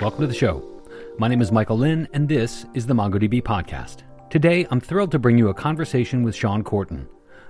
Welcome to the show. My name is Michael Lynn, and this is the MongoDB Podcast. Today, I'm thrilled to bring you a conversation with Sean Korten,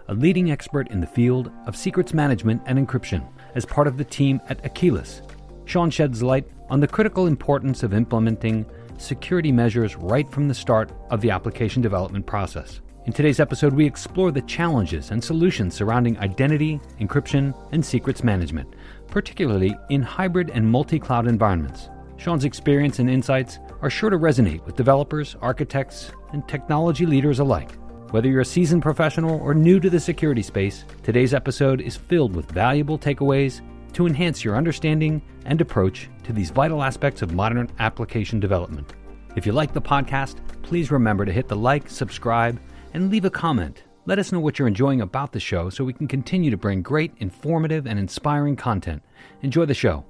a leading expert in the field of secrets management and encryption, as part of the team at Akeyless. Sean sheds light on the critical importance of implementing security measures right from the start of the application development process. In today's episode, we explore the challenges and solutions surrounding identity, encryption, and secrets management, particularly in hybrid and multi cloud environments. Sean's experience and insights are sure to resonate with developers, architects, and technology leaders alike. Whether you're a seasoned professional or new to the security space, today's episode is filled with valuable takeaways to enhance your understanding and approach to these vital aspects of modern application development. If you like the podcast, please remember to hit the like, subscribe, and leave a comment. Let us know what you're enjoying about the show so we can continue to bring great, informative, and inspiring content. Enjoy the show.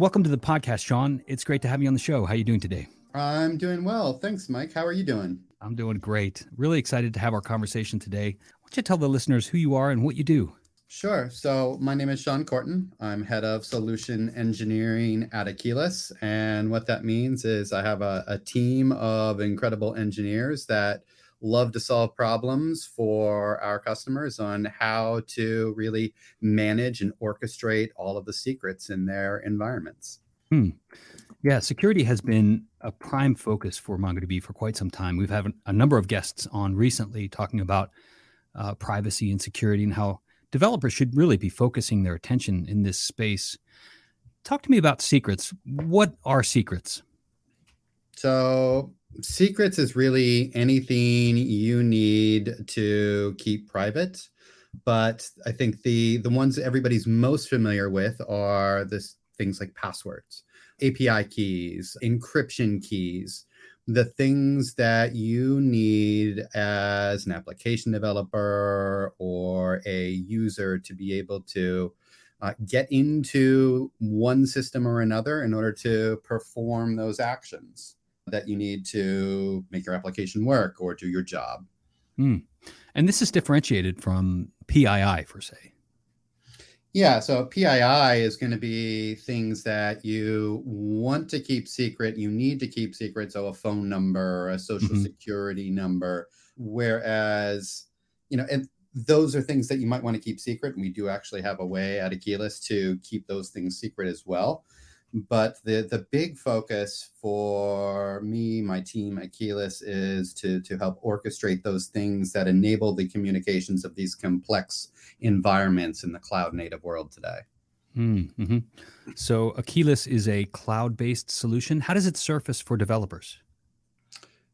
Welcome to the podcast, Sean. It's great to have you on the show. How are you doing today? I'm doing well. Thanks, Mike. How are you doing? I'm doing great. Really excited to have our conversation today. Why don't you tell the listeners who you are and what you do? Sure. So, my name is Sean Korten. I'm head of solution engineering at Akeyless. And what that means is I have a, a team of incredible engineers that love to solve problems for our customers on how to really manage and orchestrate all of the secrets in their environments. Hmm. Yeah, security has been a prime focus for MongoDB for quite some time. We've had a number of guests on recently talking about uh, privacy and security and how developers should really be focusing their attention in this space. Talk to me about secrets. What are secrets? So, secrets is really anything you need to keep private but i think the the ones everybody's most familiar with are this things like passwords api keys encryption keys the things that you need as an application developer or a user to be able to uh, get into one system or another in order to perform those actions that you need to make your application work or do your job. Mm. And this is differentiated from PII, per se. Yeah, so PII is going to be things that you want to keep secret, you need to keep secret, so a phone number, a social mm-hmm. security number, whereas, you know, and those are things that you might want to keep secret, and we do actually have a way at Akeyless to keep those things secret as well. But the the big focus for me, my team Keyless, is to to help orchestrate those things that enable the communications of these complex environments in the cloud native world today. Hmm, mm-hmm. So, Akeyless is a cloud based solution. How does it surface for developers?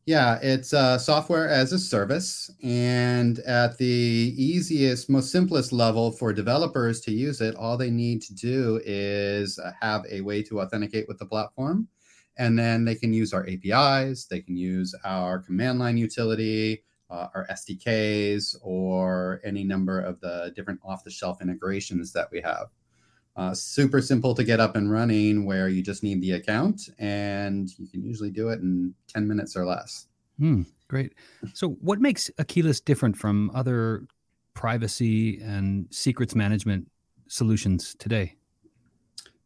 Yeah, it's uh, software as a service. And at the easiest, most simplest level for developers to use it, all they need to do is uh, have a way to authenticate with the platform. And then they can use our APIs, they can use our command line utility, uh, our SDKs, or any number of the different off the shelf integrations that we have. Uh, super simple to get up and running where you just need the account and you can usually do it in 10 minutes or less. Hmm, great. So, what makes Akeyless different from other privacy and secrets management solutions today?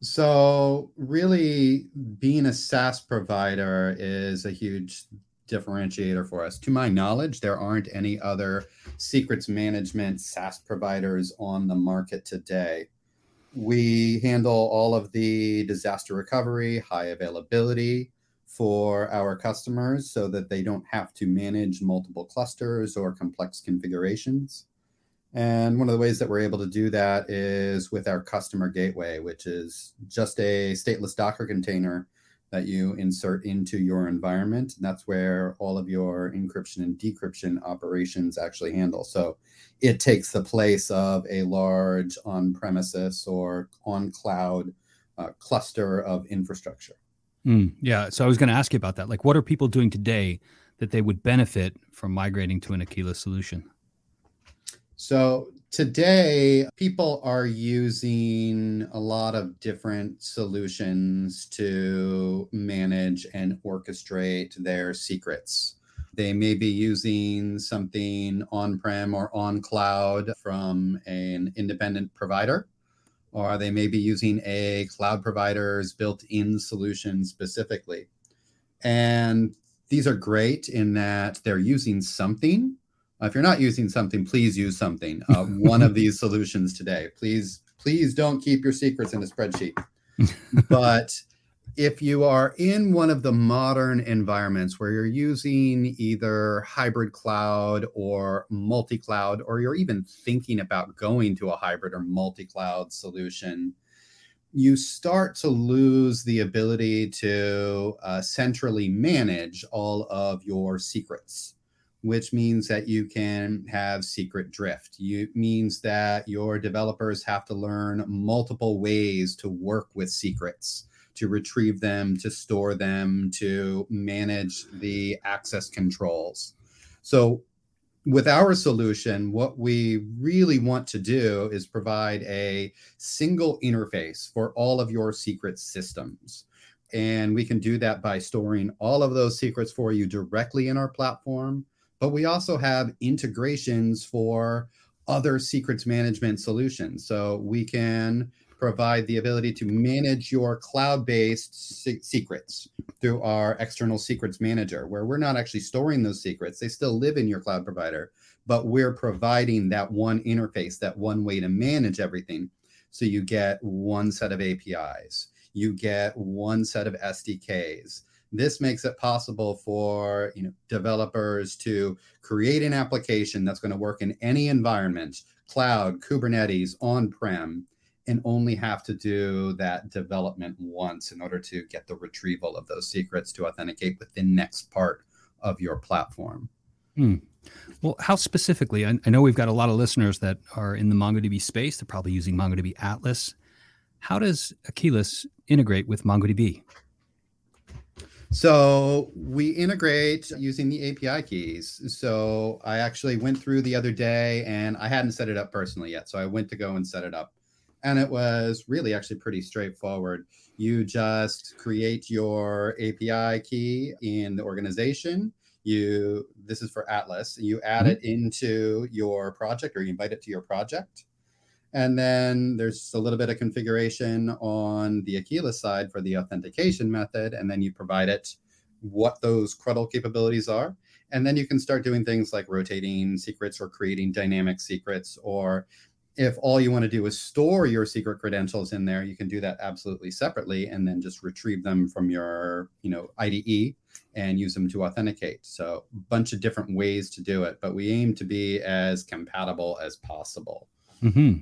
So, really, being a SaaS provider is a huge differentiator for us. To my knowledge, there aren't any other secrets management SaaS providers on the market today we handle all of the disaster recovery, high availability for our customers so that they don't have to manage multiple clusters or complex configurations. And one of the ways that we're able to do that is with our customer gateway, which is just a stateless Docker container that you insert into your environment. And that's where all of your encryption and decryption operations actually handle. So it takes the place of a large on premises or on cloud uh, cluster of infrastructure. Mm, yeah. So I was going to ask you about that. Like, what are people doing today that they would benefit from migrating to an Akeyless solution? So today, people are using a lot of different solutions to manage and orchestrate their secrets. They may be using something on prem or on cloud from an independent provider, or they may be using a cloud provider's built in solution specifically. And these are great in that they're using something. Uh, if you're not using something, please use something. Uh, one of these solutions today. Please, please don't keep your secrets in a spreadsheet. but if you are in one of the modern environments where you're using either hybrid cloud or multi cloud, or you're even thinking about going to a hybrid or multi cloud solution, you start to lose the ability to uh, centrally manage all of your secrets which means that you can have secret drift. You means that your developers have to learn multiple ways to work with secrets, to retrieve them, to store them, to manage the access controls. So with our solution, what we really want to do is provide a single interface for all of your secret systems. And we can do that by storing all of those secrets for you directly in our platform. But we also have integrations for other secrets management solutions. So we can provide the ability to manage your cloud based se- secrets through our external secrets manager, where we're not actually storing those secrets. They still live in your cloud provider, but we're providing that one interface, that one way to manage everything. So you get one set of APIs, you get one set of SDKs. This makes it possible for you know developers to create an application that's going to work in any environment, cloud, Kubernetes, on-prem, and only have to do that development once in order to get the retrieval of those secrets to authenticate with the next part of your platform. Hmm. Well, how specifically? I, I, know we've got a lot of listeners that are in the MongoDB space. They're probably using MongoDB Atlas. How does Akeyless integrate with MongoDB? So we integrate using the API keys. So I actually went through the other day and I hadn't set it up personally yet. So I went to go and set it up and it was really actually pretty straightforward. You just create your API key in the organization. You this is for Atlas. You add mm-hmm. it into your project or you invite it to your project. And then there's a little bit of configuration on the Akeyless side for the authentication method. And then you provide it what those CRUDL capabilities are. And then you can start doing things like rotating secrets or creating dynamic secrets or if all you want to do is store your secret credentials in there, you can do that absolutely separately and then just retrieve them from your, you know, IDE and use them to authenticate. So a bunch of different ways to do it, but we aim to be as compatible as possible. Mm-hmm.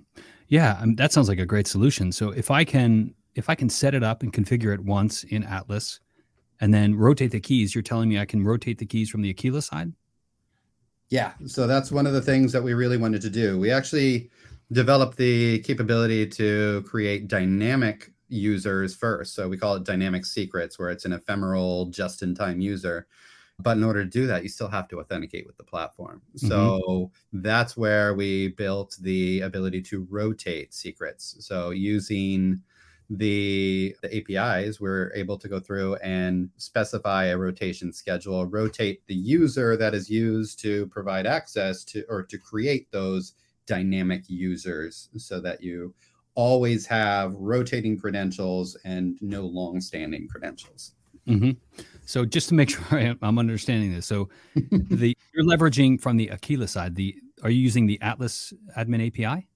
Yeah, um, that sounds like a great solution. So if I can if I can set it up and configure it once in Atlas and then rotate the keys, you're telling me I can rotate the keys from the Akeyless side? Yeah, so that's one of the things that we really wanted to do. We actually developed the capability to create dynamic users first. So we call it dynamic secrets, where it's an ephemeral, just in time user. But in order to do that, you still have to authenticate with the platform. Mm-hmm. So that's where we built the ability to rotate secrets. So using the, the APIs, we're able to go through and specify a rotation schedule, rotate the user that is used to provide access to or to create those dynamic users so that you always have rotating credentials and no long-standing credentials. Mm-hmm. So just to make sure I'm understanding this, so the you're leveraging from the Akeyless side. The are you using the Atlas Admin API?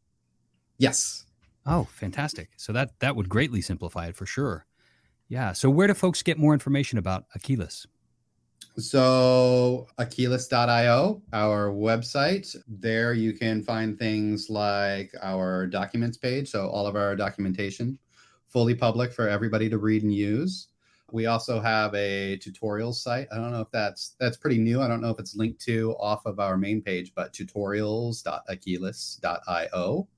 Yes. Oh, fantastic! So that that would greatly simplify it for sure. Yeah. So where do folks get more information about Akeyless? So, Akeyless.io, our website, there you can find things like our documents page. So, all of our documentation fully public for everybody to read and use. We also have a tutorials site. I don't know if that's that's pretty new. I don't know if it's linked to off of our main page, but tutorials.akeyless.io.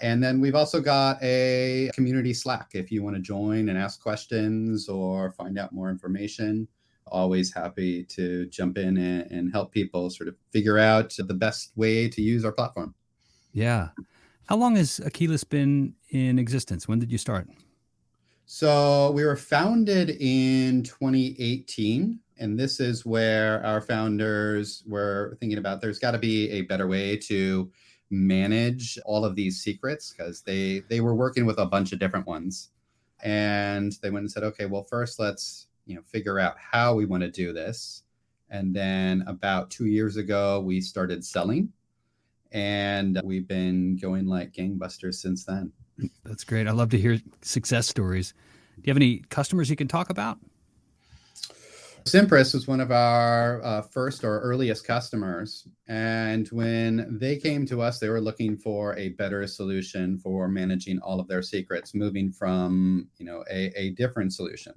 And then we've also got a community Slack if you want to join and ask questions or find out more information always happy to jump in and, and help people sort of figure out the best way to use our platform. Yeah. How long has Akeyless been in existence? When did you start? So we were founded in 2018. And this is where our founders were thinking about there's got to be a better way to manage all of these secrets because they they were working with a bunch of different ones and they went and said okay well first let's you know figure out how we want to do this and then about two years ago we started selling and we've been going like gangbusters since then that's great i love to hear success stories do you have any customers you can talk about Cimpress was one of our uh, first or earliest customers. And when they came to us, they were looking for a better solution for managing all of their secrets, moving from, you know, a, a different solution.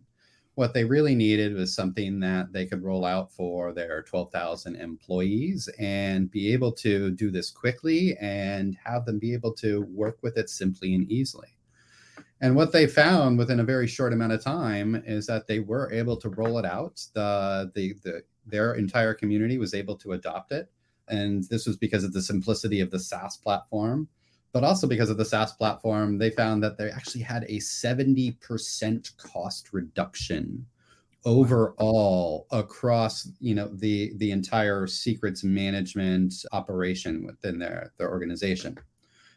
What they really needed was something that they could roll out for their 12,000 employees and be able to do this quickly and have them be able to work with it simply and easily. And what they found within a very short amount of time is that they were able to roll it out. The, the, the, their entire community was able to adopt it. And this was because of the simplicity of the SaaS platform, but also because of the SaaS platform, they found that they actually had a 70% cost reduction overall across you know the the entire secrets management operation within their their organization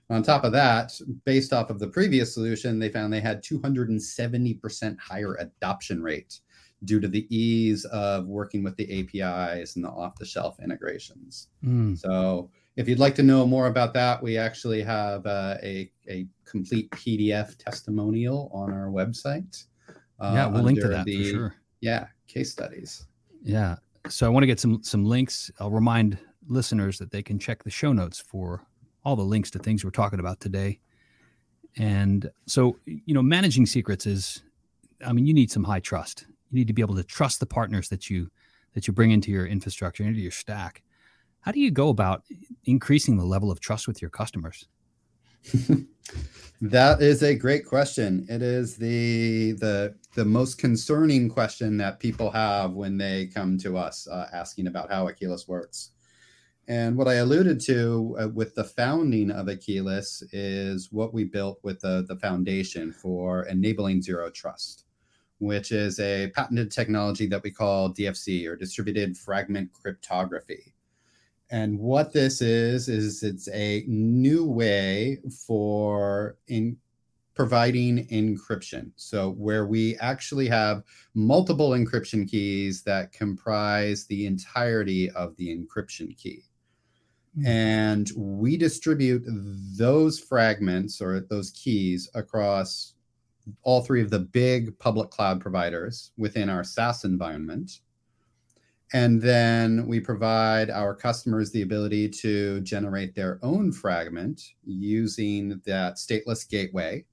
on top of that, based off of the previous solution, they found they had 270% higher adoption rate due to the ease of working with the APIs and the off the shelf integrations. Mm. So, if you'd like to know more about that, we actually have uh, a, a complete PDF testimonial on our website. Uh, yeah, we'll link to that the, for sure. Yeah, case studies. Yeah. So I want to get some some links. I'll remind listeners that they can check the show notes for all the links to things we're talking about today. And so, you know, managing secrets is, I mean, you need some high trust. You need to be able to trust the partners that you that you bring into your infrastructure, into your stack. How do you go about increasing the level of trust with your customers? that is a great question. It is the the the most concerning question that people have when they come to us uh, asking about how Akeyless works. And what I alluded to uh, with the founding of Akeyless is what we built with the, the foundation for enabling zero trust, which is a patented technology that we call DFC or distributed fragment cryptography. And what this is, is it's a new way for in providing encryption. So, where we actually have multiple encryption keys that comprise the entirety of the encryption key. Mm. and we distribute those fragments or those keys across all three of the big public cloud providers within our SaaS environment. And then we provide our customers the ability to generate their own fragment using that stateless gateway.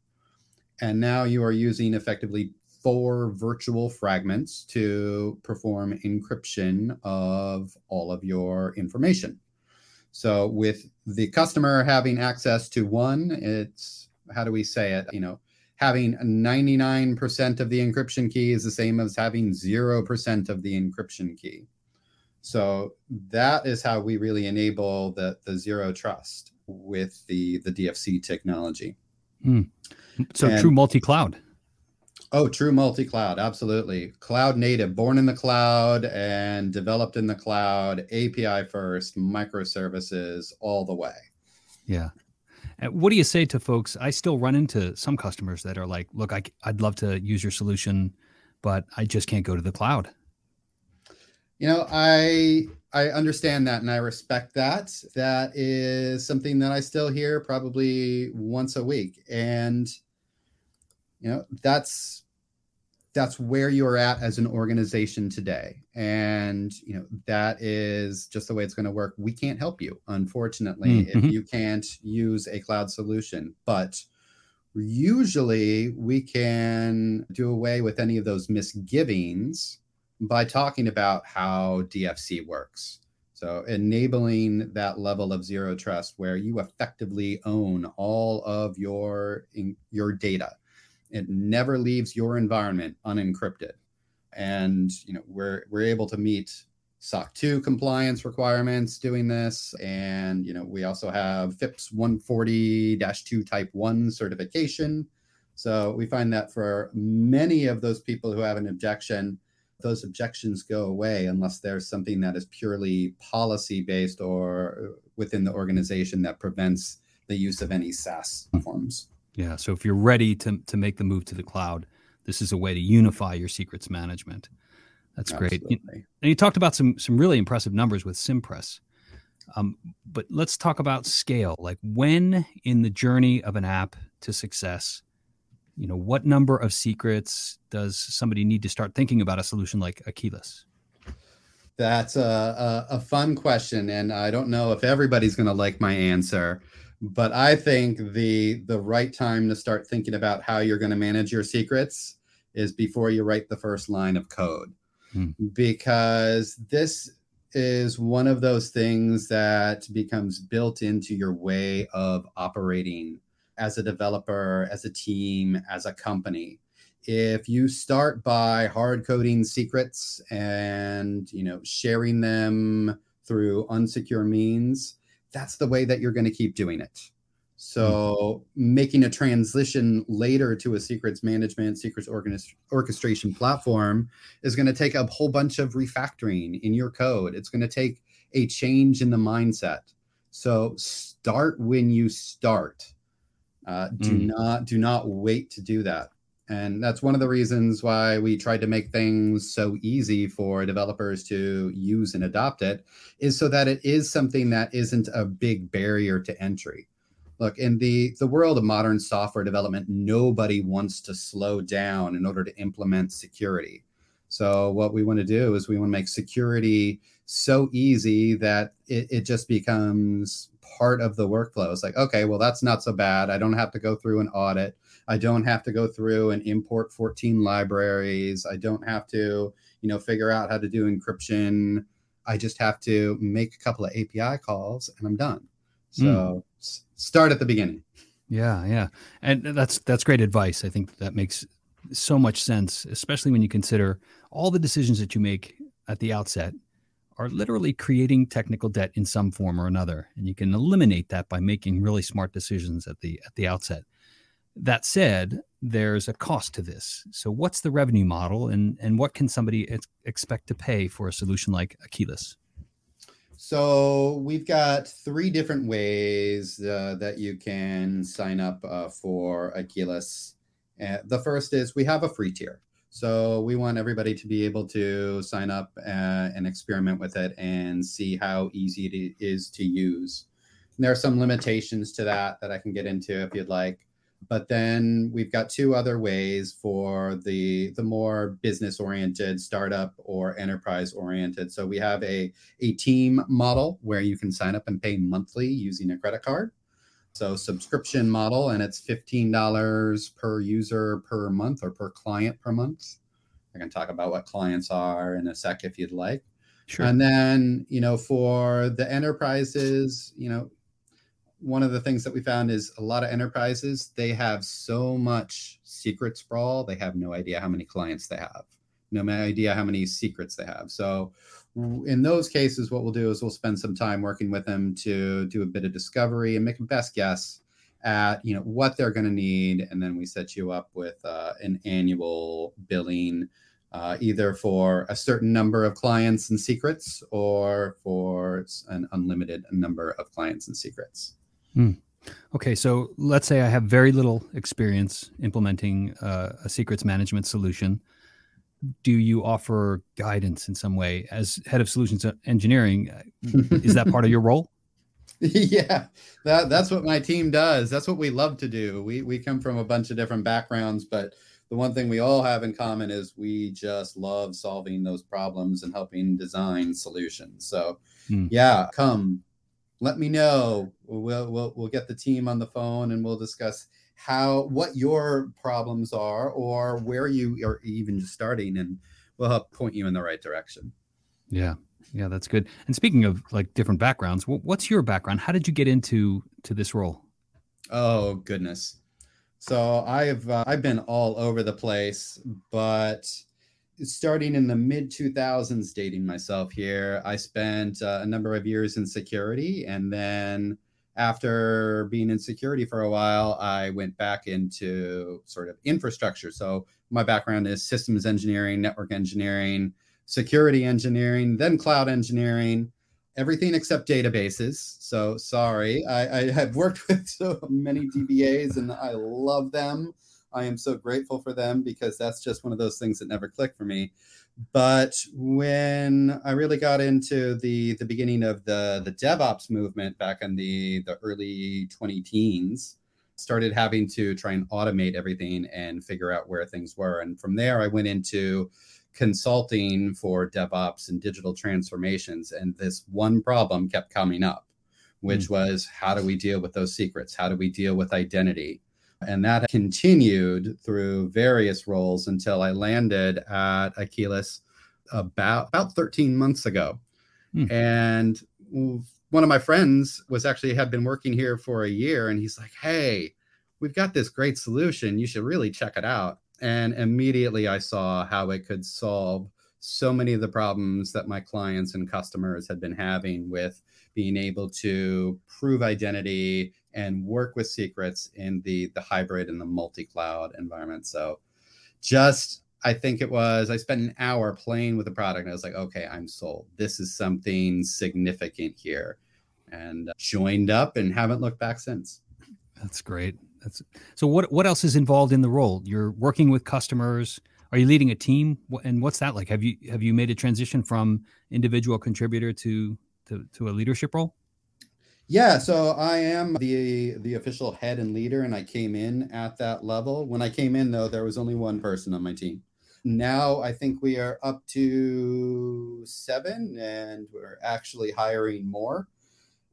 And now you are using effectively four virtual fragments to perform encryption of all of your information. So with the customer having access to one, it's how do we say it? You know, having 99% of the encryption key is the same as having 0% of the encryption key. So that is how we really enable the, the zero trust with the, the DFC technology. Mm. So and, true multi-cloud. Oh, true multi cloud. Absolutely. Cloud native, born in the cloud and developed in the cloud, API first, microservices all the way. Yeah. And what do you say to folks? I still run into some customers that are like, look, I, I'd love to use your solution, but I just can't go to the cloud. You know, I I understand that and I respect that. That is something that I still hear probably once a week. And you know, that's that's where you're at as an organization today. And you know that is just the way it's going to work. We can't help you unfortunately mm-hmm. if you can't use a cloud solution. But usually we can do away with any of those misgivings by talking about how dfc works. So enabling that level of zero trust where you effectively own all of your your data it never leaves your environment unencrypted. And you know, we're we're able to meet SOC 2 compliance requirements doing this. And you know, we also have FIPS 140-2 type 1 certification. So we find that for many of those people who have an objection, those objections go away unless there's something that is purely policy based or within the organization that prevents the use of any SaaS forms. Yeah. So if you're ready to, to make the move to the cloud, this is a way to unify your secrets management. That's Absolutely. great. And you talked about some some really impressive numbers with Cimpress. Um, but let's talk about scale. Like when in the journey of an app to success, you know, what number of secrets does somebody need to start thinking about a solution like Akeyless? That's a, a, a fun question, and I don't know if everybody's going to like my answer but I think the the right time to start thinking about how you're going to manage your secrets is before you write the first line of code. Hmm. Because this is one of those things that becomes built into your way of operating as a developer, as a team, as a company. If you start by hard coding secrets and you know sharing them through unsecure means, that's the way that you're going to keep doing it. So mm-hmm. making a transition later to a secrets management, secrets orchestration platform is going to take a whole bunch of refactoring in your code. It's going to take a change in the mindset. So start when you start. Uh, do mm. not do not wait to do that. And that's one of the reasons why we tried to make things so easy for developers to use and adopt it, is so that it is something that isn't a big barrier to entry. Look, in the, the world of modern software development, nobody wants to slow down in order to implement security. So, what we want to do is we want to make security so easy that it, it just becomes part of the workflow. It's like, okay, well, that's not so bad. I don't have to go through an audit. I don't have to go through and import 14 libraries. I don't have to, you know, figure out how to do encryption. I just have to make a couple of API calls and I'm done. So mm. s- start at the beginning. Yeah, yeah. And that's that's great advice. I think that makes so much sense, especially when you consider all the decisions that you make at the outset are literally creating technical debt in some form or another and you can eliminate that by making really smart decisions at the at the outset that said, there's a cost to this. So, what's the revenue model, and and what can somebody ex- expect to pay for a solution like Akeyless? So, we've got three different ways uh, that you can sign up uh, for Akeyless. Uh, the first is we have a free tier. So, we want everybody to be able to sign up uh, and experiment with it and see how easy it is to use. And there are some limitations to that that I can get into if you'd like but then we've got two other ways for the the more business oriented startup or enterprise oriented so we have a a team model where you can sign up and pay monthly using a credit card. So subscription model and it's $15 per user per month or per client per month. I can talk about what clients are in a sec if you'd like. Sure. And then, you know, for the enterprises, you know, one of the things that we found is a lot of enterprises they have so much secret sprawl they have no idea how many clients they have no idea how many secrets they have. So in those cases what we'll do is we'll spend some time working with them to do a bit of discovery and make a best guess at you know what they're going to need and then we set you up with uh, an annual billing uh, either for a certain number of clients and secrets or for an unlimited number of clients and secrets Mm. Okay, so let's say I have very little experience implementing uh, a secrets management solution. Do you offer guidance in some way as head of solutions engineering? is that part of your role? Yeah, that that's what my team does. That's what we love to do. We we come from a bunch of different backgrounds, but the one thing we all have in common is we just love solving those problems and helping design solutions. So, hmm. yeah, come let me know. We'll, we'll, we'll get the team on the phone and we'll discuss how, what your problems are or where you are even just starting and we'll help point you in the right direction. Yeah. Yeah, that's good. And speaking of like different backgrounds, what's your background? How did you get into to this role? Oh goodness. So I've uh, I've been all over the place, but starting in the mid 2000s dating myself here i spent uh, a number of years in security and then after being in security for a while i went back into sort of infrastructure so my background is systems engineering, network engineering, security engineering, then cloud engineering, everything except databases. So sorry, I, I have worked with so many DBAs and I love them. I am so grateful for them because that's just one of those things that never clicked for me. But when I really got into the the beginning of the the DevOps movement back in the the early 20 teens, started having to try and automate everything and figure out where things were. And from there, I went into consulting for DevOps and digital transformations. And this one problem kept coming up, which mm. was how do we deal with those secrets? How do we deal with identity? And that continued through various roles until I landed at Akeyless about, about 13 months ago. Mm. And one of my friends was actually had been working here for a year and he's like, Hey, we've got this great solution. You should really check it out and immediately I saw how it could solve so many of the problems that my clients and customers had been having with being able to prove identity and work with secrets in the the hybrid and the multi-cloud environment. So just I think it was I spent an hour playing with the product and I was like, okay, I'm sold. This is something significant here. And uh, joined up and haven't looked back since. That's great. That's so. What what else is involved in the role? You're working with customers. Are you leading a team? And what's that like? Have you have you made a transition from individual contributor to to, to a leadership role? Yeah, so I am the the official head and leader, and I came in at that level. When I came in, though, there was only one person on my team. Now I think we are up to seven, and we're actually hiring more.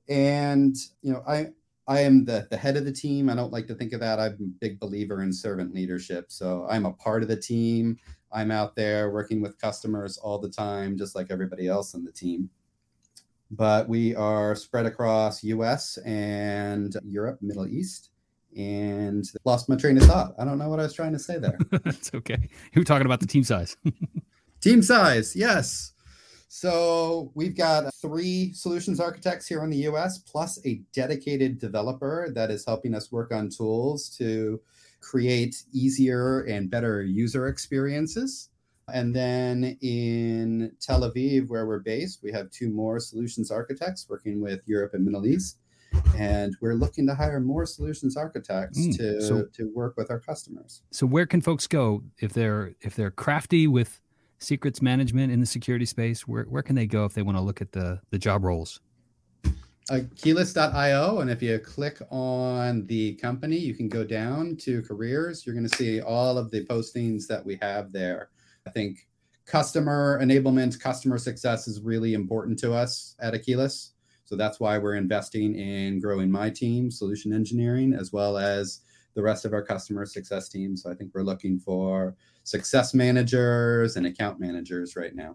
And you know, I I am the, the head of the team. I don't like to think of that. I'm a big believer in servant leadership. So I'm a part of the team. I'm out there working with customers all the time, just like everybody else in the team. But we are spread across US and Europe, Middle East, and lost my train of thought. I don't know what I was trying to say there. That's okay. You were talking about the team size. team size, yes. So we've got three solutions architects here in the US, plus a dedicated developer that is helping us work on tools to create easier and better user experiences. And then in Tel Aviv, where we're based, we have two more solutions architects working with Europe and Middle East. And we're looking to hire more solutions architects mm, to, so, to work with our customers. So where can folks go if they're if they're crafty with secrets management in the security space, where, where can they go if they want to look at the, the job roles? Akeyless.io. And if you click on the company, you can go down to careers. You're going to see all of the postings that we have there. I think customer enablement, customer success is really important to us at Akeyless. So that's why we're investing in growing my team, solution engineering, as well as the rest of our customer success team. So I think we're looking for success managers and account managers right now.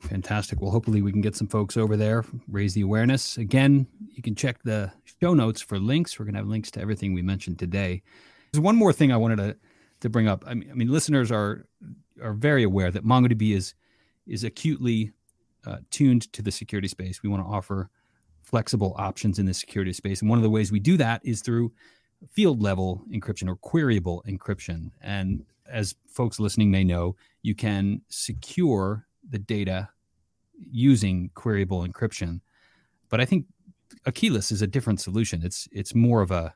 Fantastic. Well, hopefully we can get some folks over there, raise the awareness. Again, you can check the show notes for links. We're going to have links to everything we mentioned today. There's one more thing I wanted to, to bring up. I mean, I mean, listeners are are very aware that MongoDB is is acutely uh, tuned to the security space. We want to offer flexible options in the security space, and one of the ways we do that is through field level encryption or queryable encryption. And as folks listening may know, you can secure the data using queryable encryption. But I think Akeyless is a different solution. It's it's more of a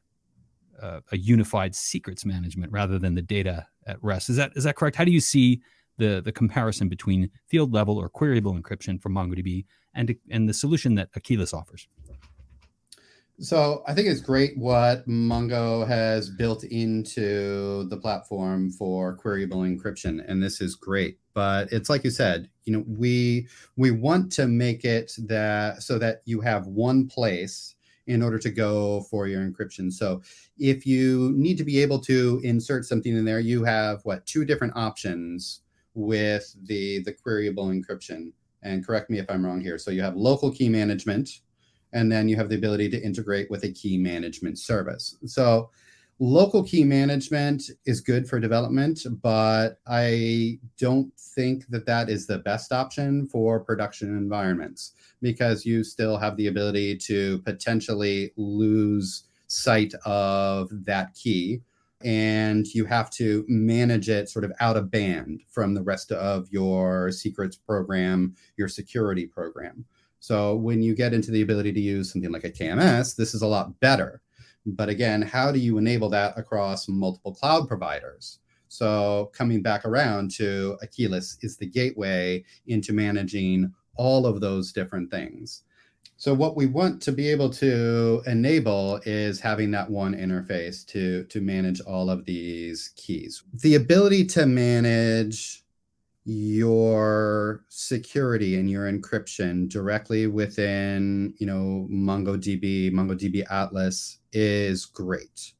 a, a unified secrets management rather than the data at rest. Is that is that correct? How do you see the the comparison between field level or queryable encryption from MongoDB and and the solution that Akeyless offers? So I think it's great what Mongo has built into the platform for queryable encryption, and this is great. But it's like you said, you know, we we want to make it that so that you have one place in order to go for your encryption. So if you need to be able to insert something in there, you have what two different options with the the queryable encryption. And correct me if I'm wrong here. So you have local key management and then you have the ability to integrate with a key management service. So local key management is good for development, but I don't think that that is the best option for production environments because you still have the ability to potentially lose sight of that key. and you have to manage it sort of out of band from the rest of your secrets program, your security program. So when you get into the ability to use something like a KMS, this is a lot better. But again, how do you enable that across multiple cloud providers? So coming back around to Akeyless is the gateway into managing all of those different things. So what we want to be able to enable is having that one interface to to manage all of these keys. The ability to manage your security and your encryption directly within, you know, MongoDB, MongoDB Atlas is great.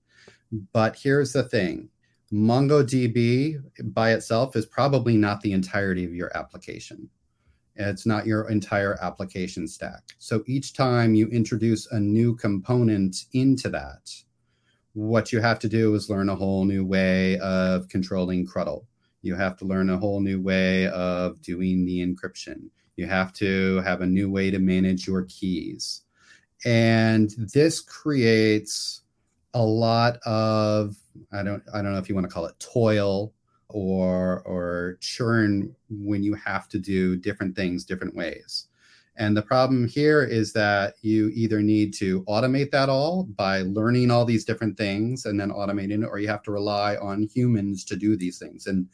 But here's the thing. MongoDB by itself is probably not the entirety of your application it's not your entire application stack. So each time you introduce a new component into that, what you have to do is learn a whole new way of controlling CRUDL. You have to learn a whole new way of doing the encryption. You have to have a new way to manage your keys. And this creates a lot of I don't I don't know if you want to call it toil or or churn when you have to do different things different ways and the problem here is that you either need to automate that all by learning all these different things and then automating it or you have to rely on humans to do these things and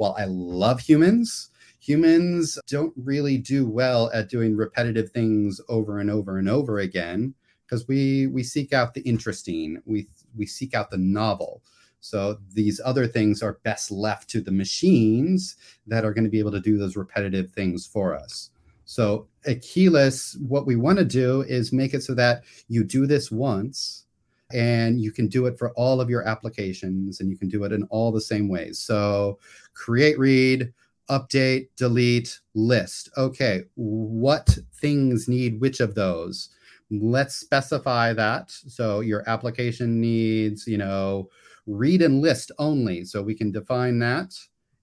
while i love humans humans don't really do well at doing repetitive things over and over and over again because we we seek out the interesting we we seek out the novel so these other things are best left to the machines that are going to be able to do those repetitive things for us. So Akeyless, what we want to do is make it so that you do this once and you can do it for all of your applications and you can do it in all the same ways. So create read, update, delete, list. Okay, what things need which of those? Let's specify that. So your application needs, you know, read and list only. So we can define that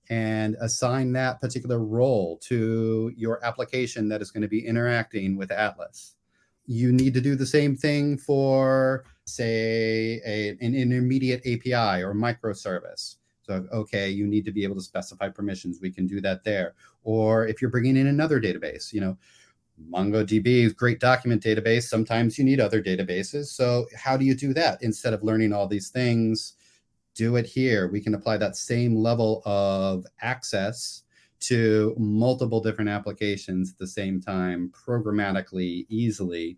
and assign that particular role to your application that is going to be interacting with Atlas. You need to do the same thing for, say, a, an intermediate API or microservice. So, okay, you need to be able to specify permissions. We can do that there. Or if you're bringing in another database, you know, MongoDB is great document database. Sometimes you need other databases. So, how do you do that instead of learning all these things? do it here. We can apply that same level of access to multiple different applications at the same time, programmatically, easily,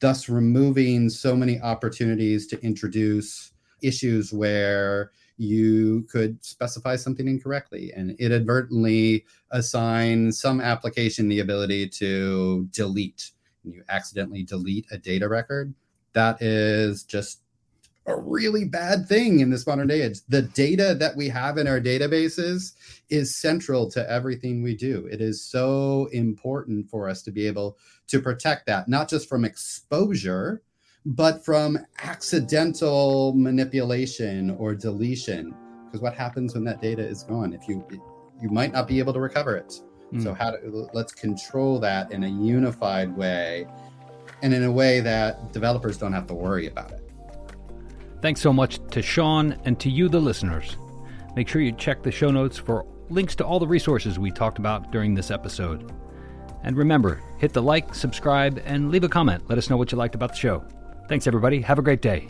thus removing so many opportunities to introduce issues where you could specify something incorrectly and inadvertently assign some application the ability to delete. And you accidentally delete a data record. That is just a really bad thing in this modern day age. The data that we have in our databases is central to everything we do. It is so important for us to be able to protect that, not just from exposure, but from accidental manipulation or deletion. Because what happens when that data is gone? If you you might not be able to recover it. Mm. So how do let's control that in a unified way and in a way that developers don't have to worry about it. Thanks so much to Sean and to you, the listeners. Make sure you check the show notes for links to all the resources we talked about during this episode. And remember, hit the like, subscribe, and leave a comment. Let us know what you liked about the show. Thanks, everybody. Have a great day.